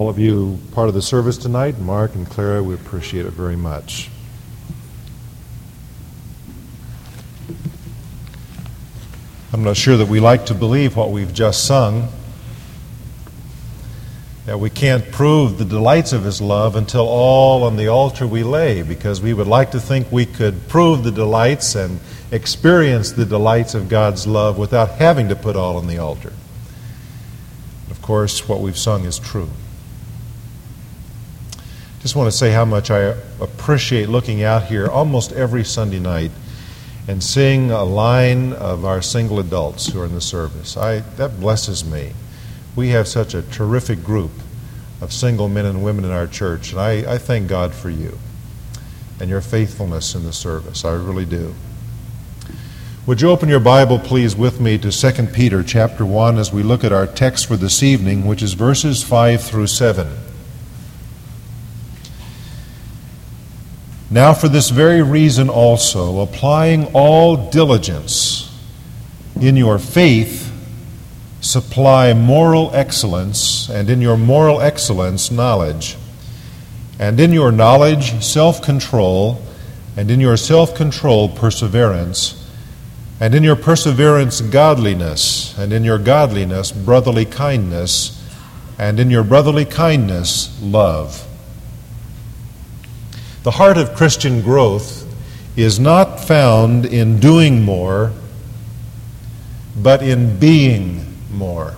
all of you part of the service tonight. Mark and Clara, we appreciate it very much. I'm not sure that we like to believe what we've just sung. That we can't prove the delights of His love until all on the altar we lay, because we would like to think we could prove the delights and experience the delights of God's love without having to put all on the altar. Of course, what we've sung is true. Just want to say how much I appreciate looking out here almost every Sunday night and seeing a line of our single adults who are in the service. I, that blesses me. We have such a terrific group of single men and women in our church, and I, I thank God for you and your faithfulness in the service. I really do. Would you open your Bible, please, with me to 2 Peter chapter 1 as we look at our text for this evening, which is verses 5 through 7. Now, for this very reason also, applying all diligence in your faith, supply moral excellence, and in your moral excellence, knowledge, and in your knowledge, self control, and in your self control, perseverance, and in your perseverance, godliness, and in your godliness, brotherly kindness, and in your brotherly kindness, love. The heart of Christian growth is not found in doing more, but in being more.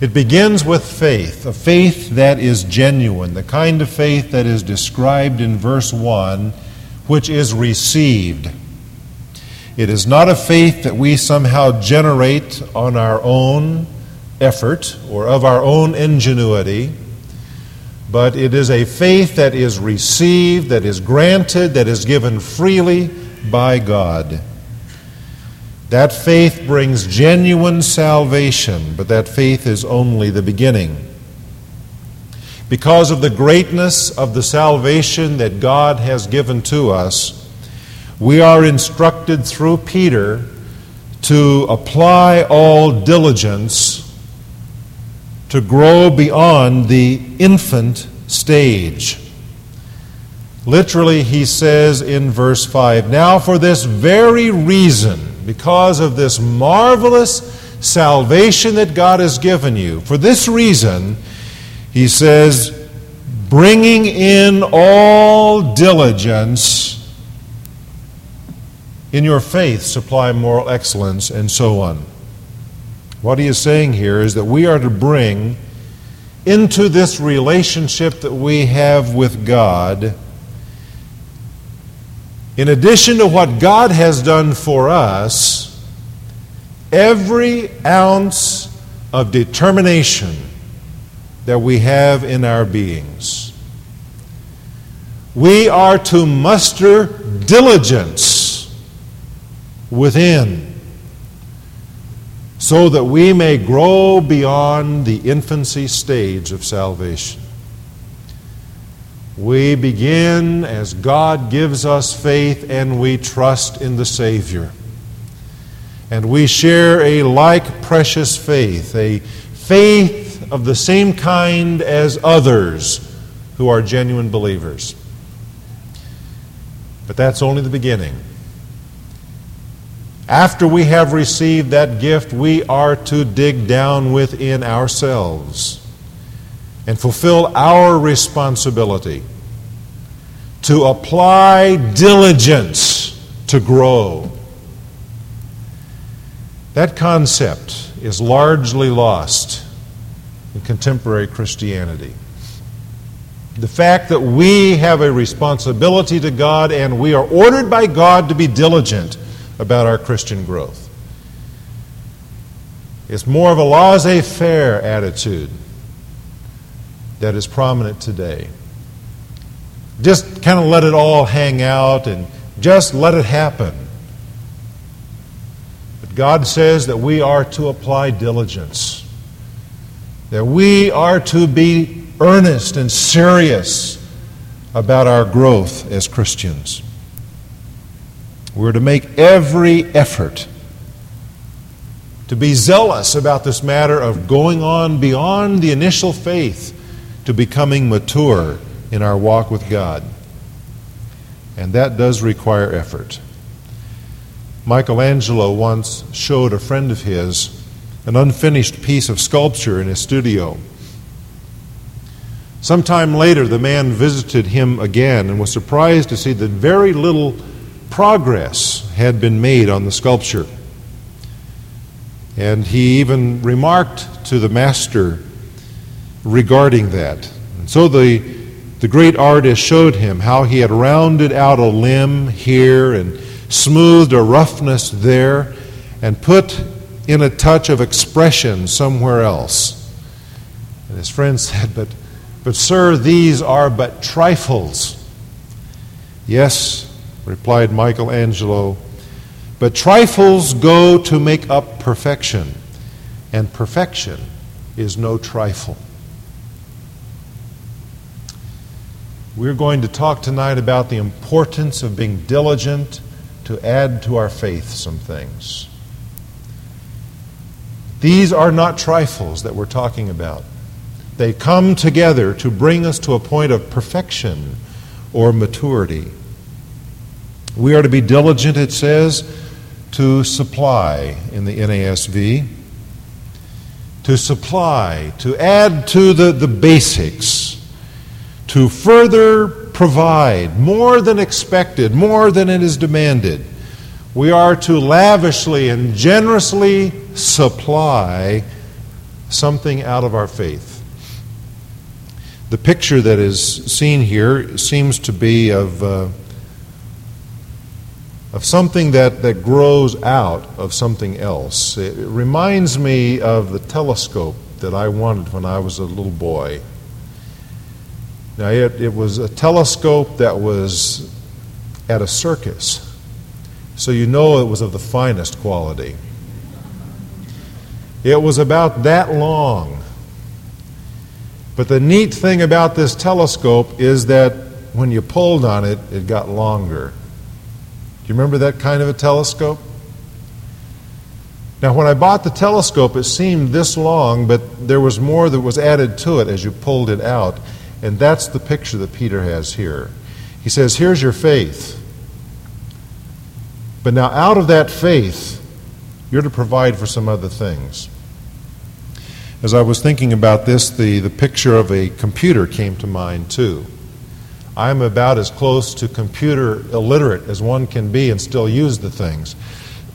It begins with faith, a faith that is genuine, the kind of faith that is described in verse 1, which is received. It is not a faith that we somehow generate on our own effort or of our own ingenuity but it is a faith that is received, that is granted, that is given freely by God. That faith brings genuine salvation, but that faith is only the beginning. Because of the greatness of the salvation that God has given to us, we are instructed through Peter to apply all diligence to grow beyond the infant stage. Literally, he says in verse 5 Now, for this very reason, because of this marvelous salvation that God has given you, for this reason, he says, bringing in all diligence in your faith, supply moral excellence, and so on. What he is saying here is that we are to bring into this relationship that we have with God, in addition to what God has done for us, every ounce of determination that we have in our beings. We are to muster diligence within so that we may grow beyond the infancy stage of salvation. We begin as God gives us faith and we trust in the Savior. And we share a like precious faith, a faith of the same kind as others who are genuine believers. But that's only the beginning. After we have received that gift, we are to dig down within ourselves and fulfill our responsibility to apply diligence to grow. That concept is largely lost in contemporary Christianity. The fact that we have a responsibility to God and we are ordered by God to be diligent about our Christian growth. It's more of a laissez faire attitude that is prominent today. Just kind of let it all hang out and just let it happen. But God says that we are to apply diligence, that we are to be earnest and serious about our growth as Christians. We're to make every effort to be zealous about this matter of going on beyond the initial faith to becoming mature in our walk with God. And that does require effort. Michelangelo once showed a friend of his an unfinished piece of sculpture in his studio. Sometime later, the man visited him again and was surprised to see that very little progress had been made on the sculpture. And he even remarked to the master regarding that. And so the, the great artist showed him how he had rounded out a limb here and smoothed a roughness there and put in a touch of expression somewhere else. And his friend said, But, but sir, these are but trifles. Yes, replied Michelangelo, but trifles go to make up perfection, and perfection is no trifle. We're going to talk tonight about the importance of being diligent to add to our faith some things. These are not trifles that we're talking about. They come together to bring us to a point of perfection or maturity. We are to be diligent, it says, to supply in the NASV. To supply, to add to the, the basics to further provide more than expected, more than it is demanded. We are to lavishly and generously supply something out of our faith. The picture that is seen here seems to be of, uh, of something that, that grows out of something else. It reminds me of the telescope that I wanted when I was a little boy. Now, it, it was a telescope that was at a circus, so you know it was of the finest quality. It was about that long. But the neat thing about this telescope is that when you pulled on it, it got longer. Do you remember that kind of a telescope? Now, when I bought the telescope, it seemed this long, but there was more that was added to it as you pulled it out. And that's the picture that Peter has here. He says, Here's your faith. But now, out of that faith, you're to provide for some other things. As I was thinking about this, the, the picture of a computer came to mind too. I'm about as close to computer illiterate as one can be and still use the things.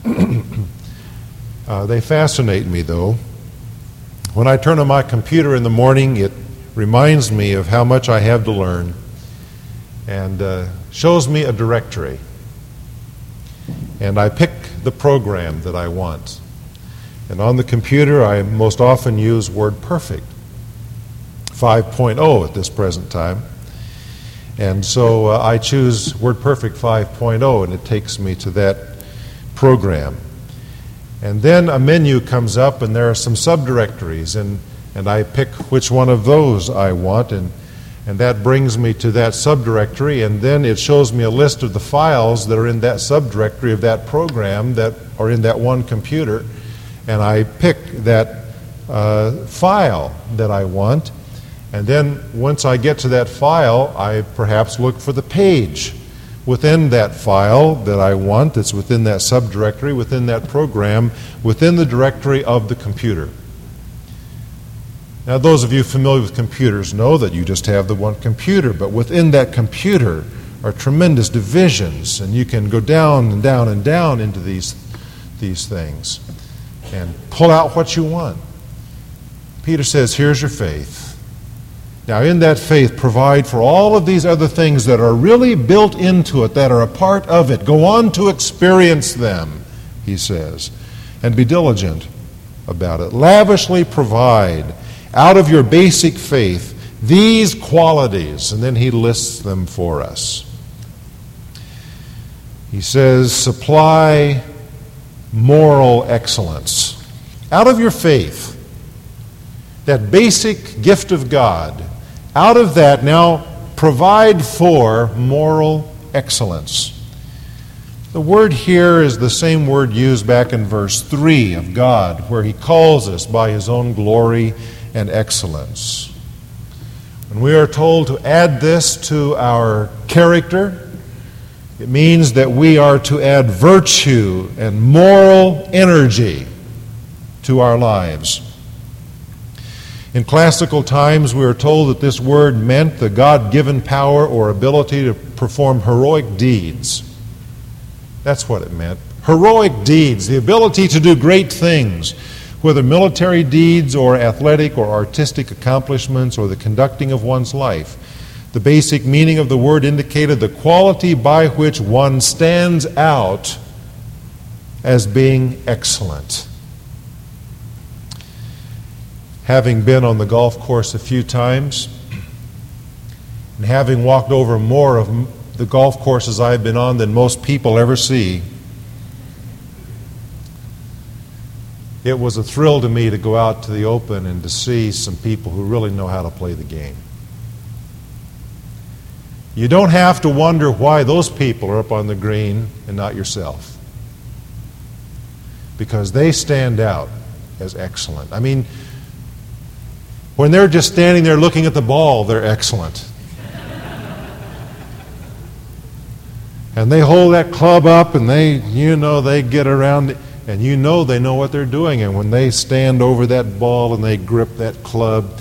uh, they fascinate me, though. When I turn on my computer in the morning, it reminds me of how much I have to learn and uh, shows me a directory. And I pick the program that I want. And on the computer, I most often use WordPerfect 5.0 at this present time. And so uh, I choose WordPerfect 5.0, and it takes me to that program. And then a menu comes up, and there are some subdirectories. And and I pick which one of those I want, and, and that brings me to that subdirectory, and then it shows me a list of the files that are in that subdirectory of that program that are in that one computer, and I pick that uh, file that I want, and then once I get to that file, I perhaps look for the page within that file that I want, that's within that subdirectory, within that program, within the directory of the computer. Now, those of you familiar with computers know that you just have the one computer, but within that computer are tremendous divisions, and you can go down and down and down into these, these things and pull out what you want. Peter says, Here's your faith. Now, in that faith, provide for all of these other things that are really built into it, that are a part of it. Go on to experience them, he says, and be diligent about it. Lavishly provide out of your basic faith these qualities, and then he lists them for us. He says, supply moral excellence. Out of your faith, that basic gift of God, out of that now provide for moral excellence. The word here is the same word used back in verse 3 of God, where He calls us by His own glory and excellence. When we are told to add this to our character, it means that we are to add virtue and moral energy to our lives. In classical times, we are told that this word meant the God given power or ability to perform heroic deeds. That's what it meant. Heroic deeds, the ability to do great things, whether military deeds or athletic or artistic accomplishments or the conducting of one's life. The basic meaning of the word indicated the quality by which one stands out as being excellent. Having been on the golf course a few times, and having walked over more of the golf courses I've been on than most people ever see, it was a thrill to me to go out to the open and to see some people who really know how to play the game. You don't have to wonder why those people are up on the green and not yourself. Because they stand out as excellent. I mean, when they're just standing there looking at the ball, they're excellent. and they hold that club up and they, you know, they get around and you know they know what they're doing. And when they stand over that ball and they grip that club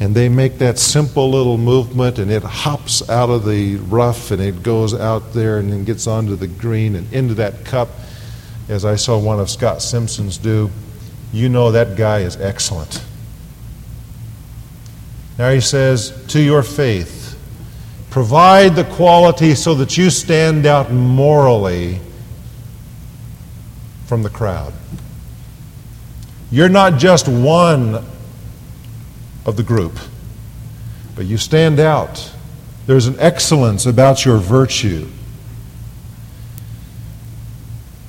and they make that simple little movement and it hops out of the rough and it goes out there and then gets onto the green and into that cup, as I saw one of Scott Simpson's do, you know that guy is excellent. Now he says, to your faith Provide the quality so that you stand out morally from the crowd. You're not just one of the group, but you stand out. There's an excellence about your virtue.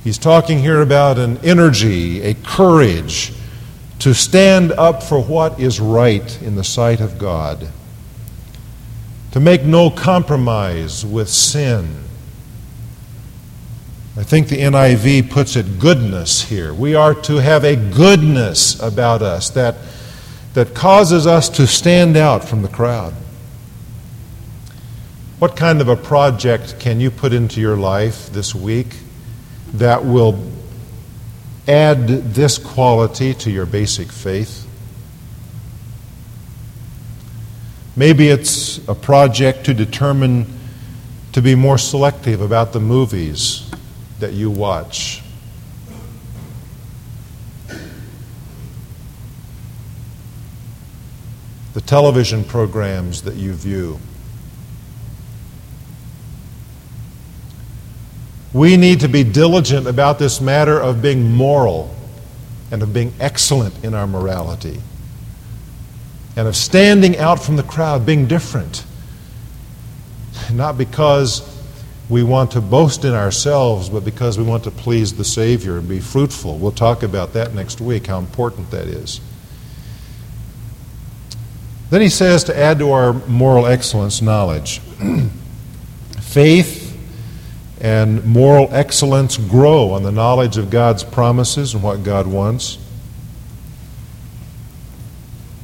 He's talking here about an energy, a courage to stand up for what is right in the sight of God to make no compromise with sin. I think the NIV puts it goodness here. We are to have a goodness about us that, that causes us to stand out from the crowd. What kind of a project can you put into your life this week that will add this quality to your basic faith? Maybe it's a project to determine to be more selective about the movies that you watch. The television programs that you view. We need to be diligent about this matter of being moral and of being excellent in our morality and of standing out from the crowd, being different. Not because we want to boast in ourselves, but because we want to please the Savior and be fruitful. We'll talk about that next week, how important that is. Then he says to add to our moral excellence knowledge. Faith and moral excellence grow on the knowledge of God's promises and what God wants.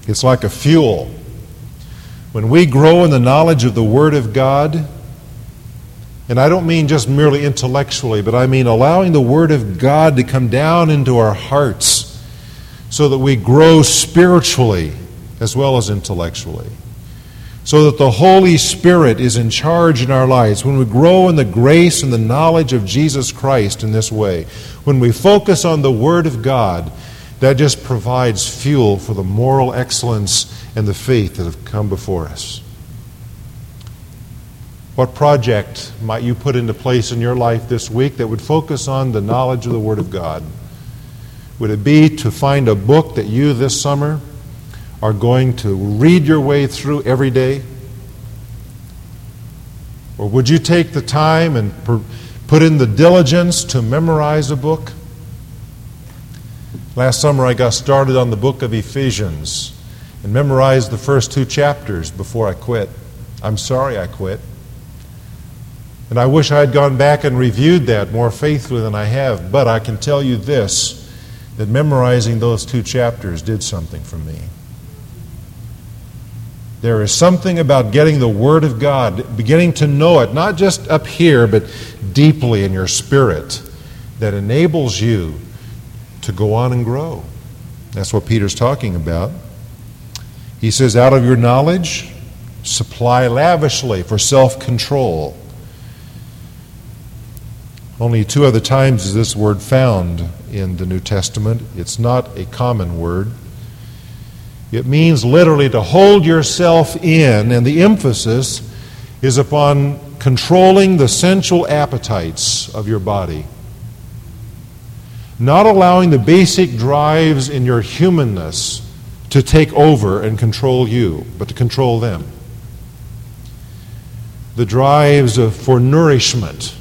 It's like a fuel. When we grow in the knowledge of the Word of God, and I don't mean just merely intellectually, but I mean allowing the Word of God to come down into our hearts so that we grow spiritually as well as intellectually. So that the Holy Spirit is in charge in our lives. When we grow in the grace and the knowledge of Jesus Christ in this way, when we focus on the Word of God, that just provides fuel for the moral excellence and the faith that have come before us. What project might you put into place in your life this week that would focus on the knowledge of the Word of God? Would it be to find a book that you this summer are going to read your way through every day? Or would you take the time and put in the diligence to memorize a book? Last summer, I got started on the book of Ephesians and memorized the first two chapters before I quit. I'm sorry I quit. And I wish I had gone back and reviewed that more faithfully than I have, but I can tell you this that memorizing those two chapters did something for me. There is something about getting the Word of God, beginning to know it, not just up here, but deeply in your spirit, that enables you to go on and grow. That's what Peter's talking about. He says, out of your knowledge, supply lavishly for self control. Only two other times is this word found in the New Testament. It's not a common word. It means literally to hold yourself in, and the emphasis is upon controlling the sensual appetites of your body. Not allowing the basic drives in your humanness to take over and control you, but to control them. The drives for nourishment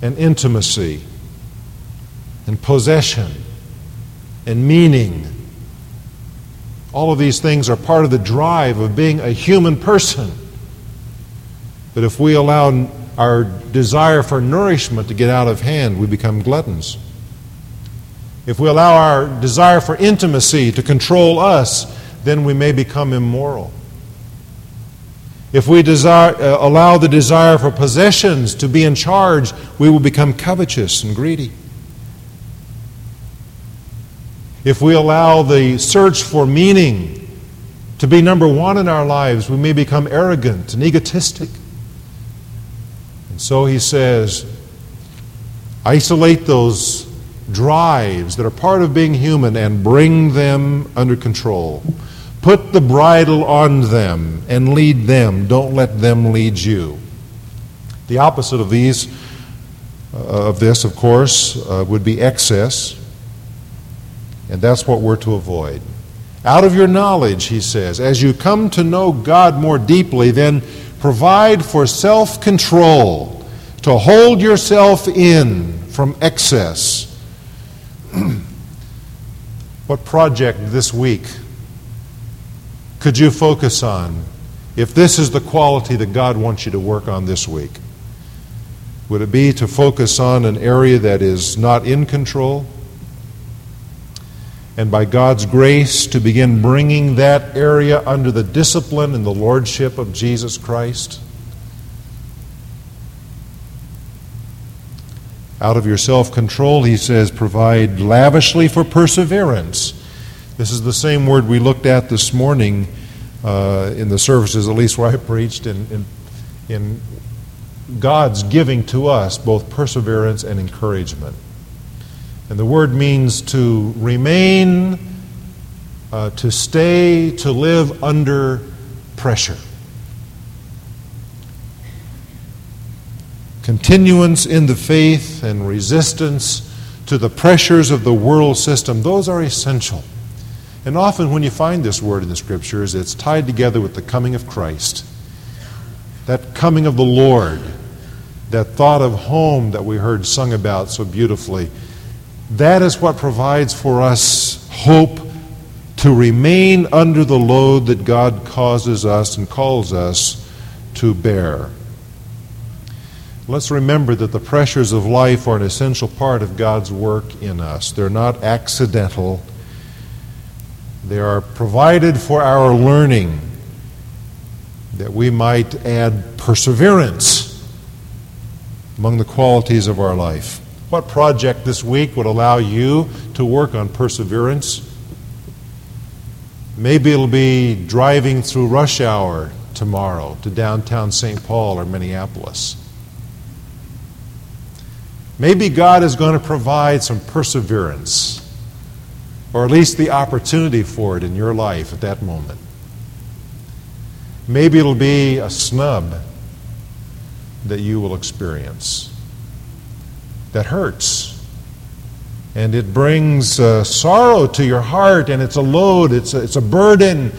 and intimacy and possession and meaning all of these things are part of the drive of being a human person. But if we allow our desire for nourishment to get out of hand, we become gluttons. If we allow our desire for intimacy to control us, then we may become immoral. If we desire, uh, allow the desire for possessions to be in charge, we will become covetous and greedy. If we allow the search for meaning to be number one in our lives, we may become arrogant and egotistic. And so he says, isolate those drives that are part of being human and bring them under control. Put the bridle on them and lead them. Don't let them lead you. The opposite of these, uh, of this, of course, uh, would be excess. And that's what we're to avoid. Out of your knowledge, he says, as you come to know God more deeply, then provide for self control, to hold yourself in from excess. what project this week could you focus on if this is the quality that God wants you to work on this week? Would it be to focus on an area that is not in control? And by God's grace to begin bringing that area under the discipline and the lordship of Jesus Christ? Out of your self control, he says, provide lavishly for perseverance. This is the same word we looked at this morning uh, in the services, at least where I preached, in, in, in God's giving to us both perseverance and encouragement. And the word means to remain, uh, to stay, to live under pressure. Continuance in the faith and resistance to the pressures of the world system, those are essential. And often, when you find this word in the scriptures, it's tied together with the coming of Christ. That coming of the Lord, that thought of home that we heard sung about so beautifully that is what provides for us hope to remain under the load that God causes us and calls us to bear. Let's remember that the pressures of life are an essential part of God's work in us. They're not accidental, they are provided for our learning that we might add perseverance among the qualities of our life. What project this week would allow you to work on perseverance? Maybe it'll be driving through rush hour tomorrow to downtown St. Paul or Minneapolis. Maybe God is going to provide some perseverance, or at least the opportunity for it in your life at that moment. Maybe it'll be a snub that you will experience that hurts. And it brings uh, sorrow to your heart, and it's a load, it's a, it's a burden.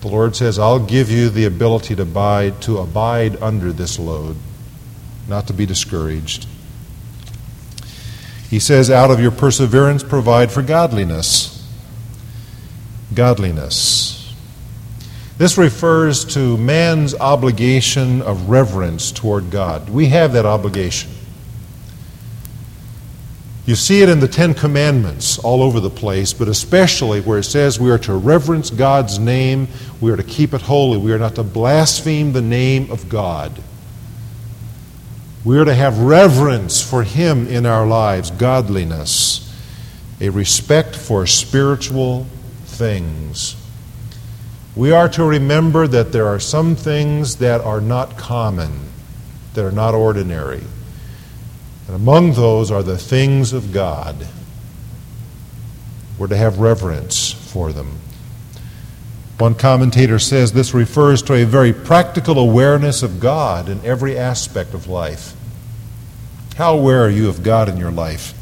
The Lord says, I'll give you the ability to abide, to abide under this load, not to be discouraged. He says, Out of your perseverance, provide for godliness. Godliness. This refers to man's obligation of reverence toward God. We have that obligation. You see it in the Ten Commandments all over the place, but especially where it says we are to reverence God's name, we are to keep it holy, we are not to blaspheme the name of God. We are to have reverence for Him in our lives, godliness, a respect for spiritual things. We are to remember that there are some things that are not common, that are not ordinary. And among those are the things of God. We're to have reverence for them. One commentator says this refers to a very practical awareness of God in every aspect of life. How aware are you of God in your life?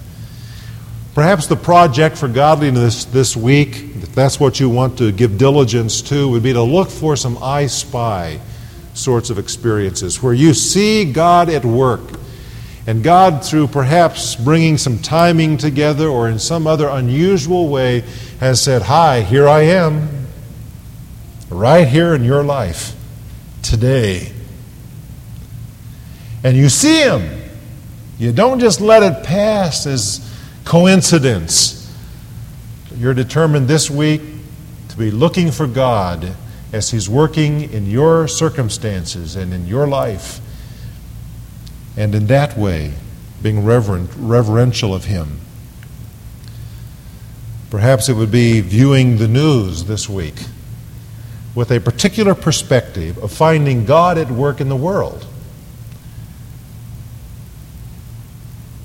Perhaps the project for godliness this week, if that's what you want to give diligence to, would be to look for some I spy sorts of experiences where you see God at work and God, through perhaps bringing some timing together or in some other unusual way, has said, Hi, here I am, right here in your life today. And you see Him. You don't just let it pass as coincidence. You're determined this week to be looking for God as He's working in your circumstances and in your life and in that way being reverent, reverential of Him. Perhaps it would be viewing the news this week with a particular perspective of finding God at work in the world.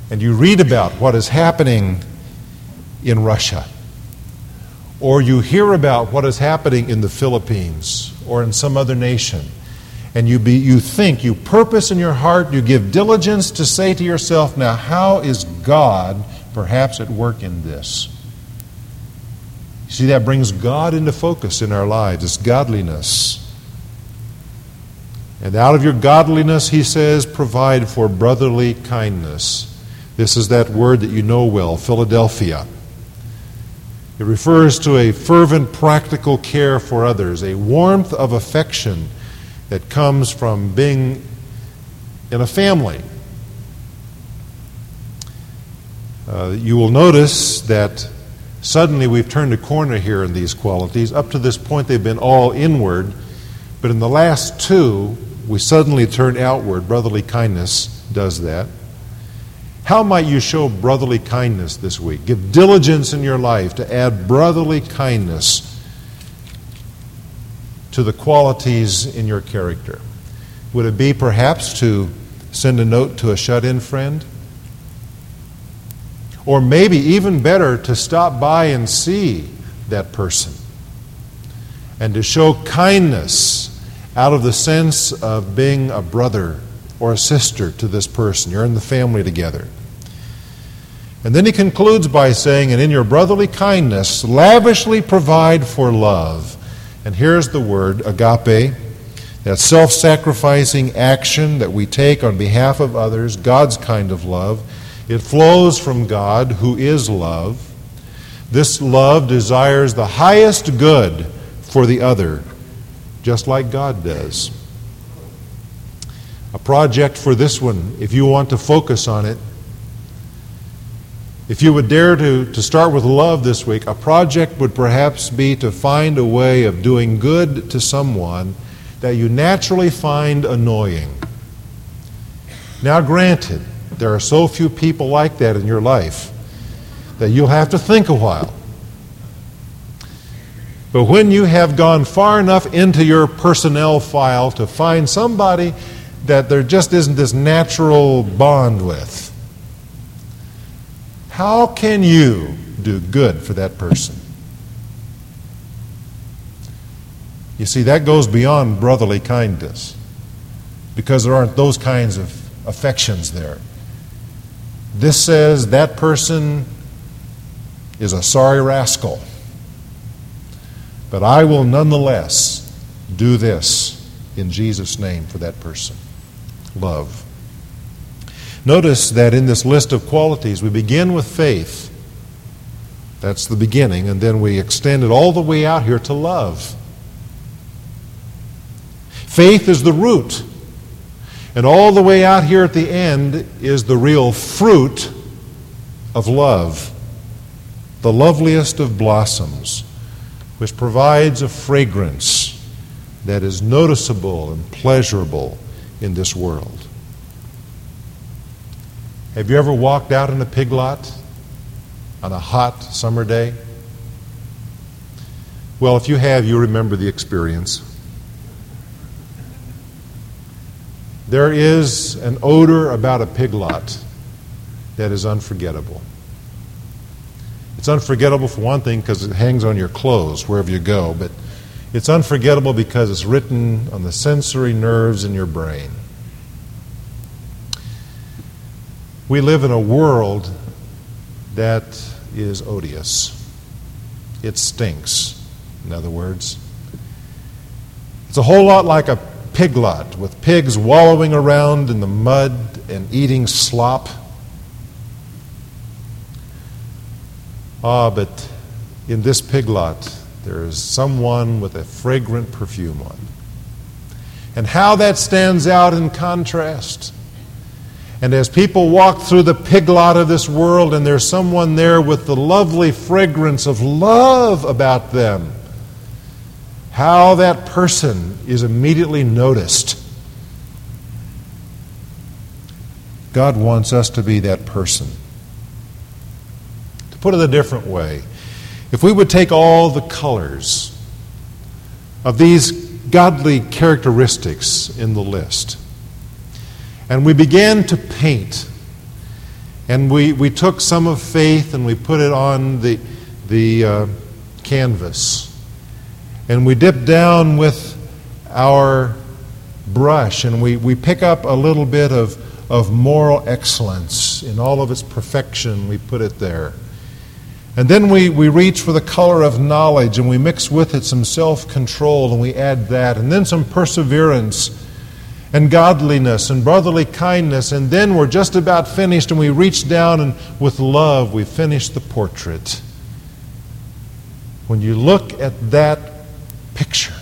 And you read about what is happening in Russia, or you hear about what is happening in the Philippines or in some other nation and you, be, you think, you purpose in your heart, you give diligence to say to yourself, now, how is God perhaps at work in this? You see, that brings God into focus in our lives. It's godliness. And out of your godliness, he says, provide for brotherly kindness. This is that word that you know well, Philadelphia. It refers to a fervent, practical care for others, a warmth of affection that comes from being in a family. Uh, you will notice that suddenly we've turned a corner here in these qualities. Up to this point, they've been all inward, but in the last two, we suddenly turn outward. Brotherly kindness does that. How might you show brotherly kindness this week? Give diligence in your life to add brotherly kindness to the qualities in your character? Would it be perhaps to send a note to a shut in friend? Or maybe even better, to stop by and see that person and to show kindness out of the sense of being a brother or a sister to this person. You're in the family together. And then he concludes by saying, And in your brotherly kindness, lavishly provide for love and here's the word agape that self sacrificing action that we take on behalf of others, God's kind of love. It flows from God, who is love. This love desires the highest good for the other, just like God does. A project for this one, if you want to focus on it, if you would dare to, to start with love this week, a project would perhaps be to find a way of doing good to someone that you naturally find annoying. Now, granted, there are so few people like that in your life that you'll have to think a while. But when you have gone far enough into your personnel file to find somebody that there just isn't this natural bond with, how can you do good for that person? You see, that goes beyond brotherly kindness because there aren't those kinds of affections there. This says that person is a sorry rascal. But I will nonetheless do this in Jesus' name for that person. Love. Notice that in this list of qualities, we begin with faith. That's the beginning, and then we extend it all the way out here to love. Faith is the root. And all the way out here at the end is the real fruit of love, the loveliest of blossoms, which provides a fragrance that is noticeable and pleasurable in this world. Have you ever walked out in a pig lot on a hot summer day? Well, if you have, you remember the experience. There is an odor about a pig lot that is unforgettable. It's unforgettable for one thing because it hangs on your clothes wherever you go, but it's unforgettable because it's written on the sensory nerves in your brain. We live in a world that is odious. It stinks, in other words. It's a whole lot like a pig lot with pigs wallowing around in the mud and eating slop. Ah, but in this pig lot, there is someone with a fragrant perfume on. And how that stands out in contrast and as people walk through the pig lot of this world, and there's someone there with the lovely fragrance of love about them, how that person is immediately noticed. God wants us to be that person. To put it a different way, if we would take all the colors of these godly characteristics in the list, and we began to paint. And we, we took some of faith and we put it on the, the uh, canvas. And we dip down with our brush and we, we pick up a little bit of, of moral excellence in all of its perfection. We put it there. And then we, we reach for the color of knowledge and we mix with it some self control and we add that. And then some perseverance and godliness and brotherly kindness, and then we're just about finished and we reach down and with love we finish the portrait. When you look at that picture,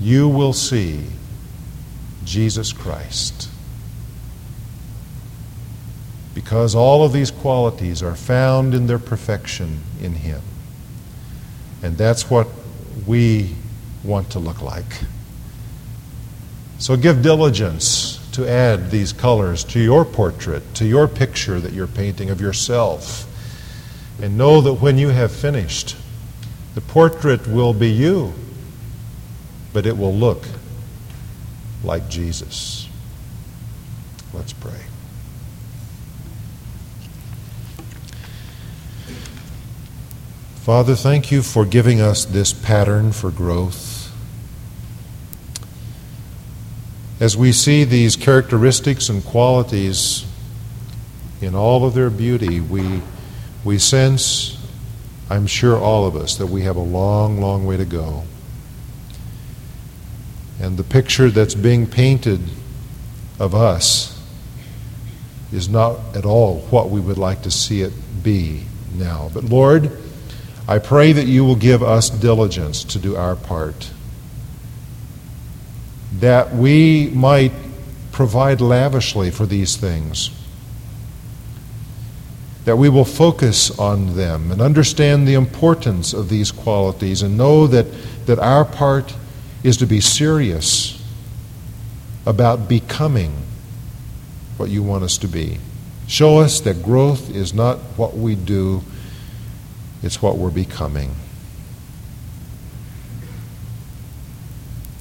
you will see Jesus Christ. Because all of these qualities are found in their perfection in Him. And that's what we want to look like. So give diligence to add these colors to your portrait, to your picture that you're painting of yourself. And know that when you have finished, the portrait will be you, but it will look like Jesus. Let's pray. Father, thank you for giving us this pattern for growth. As we see these characteristics and qualities in all of their beauty, we, we sense, I'm sure all of us, that we have a long, long way to go. And the picture that's being painted of us is not at all what we would like to see it be now. But Lord, I pray that you will give us diligence to do our part that we might provide lavishly for these things. That we will focus on them and understand the importance of these qualities and know that, that our part is to be serious about becoming what you want us to be. Show us that growth is not what we do, it's what we're becoming.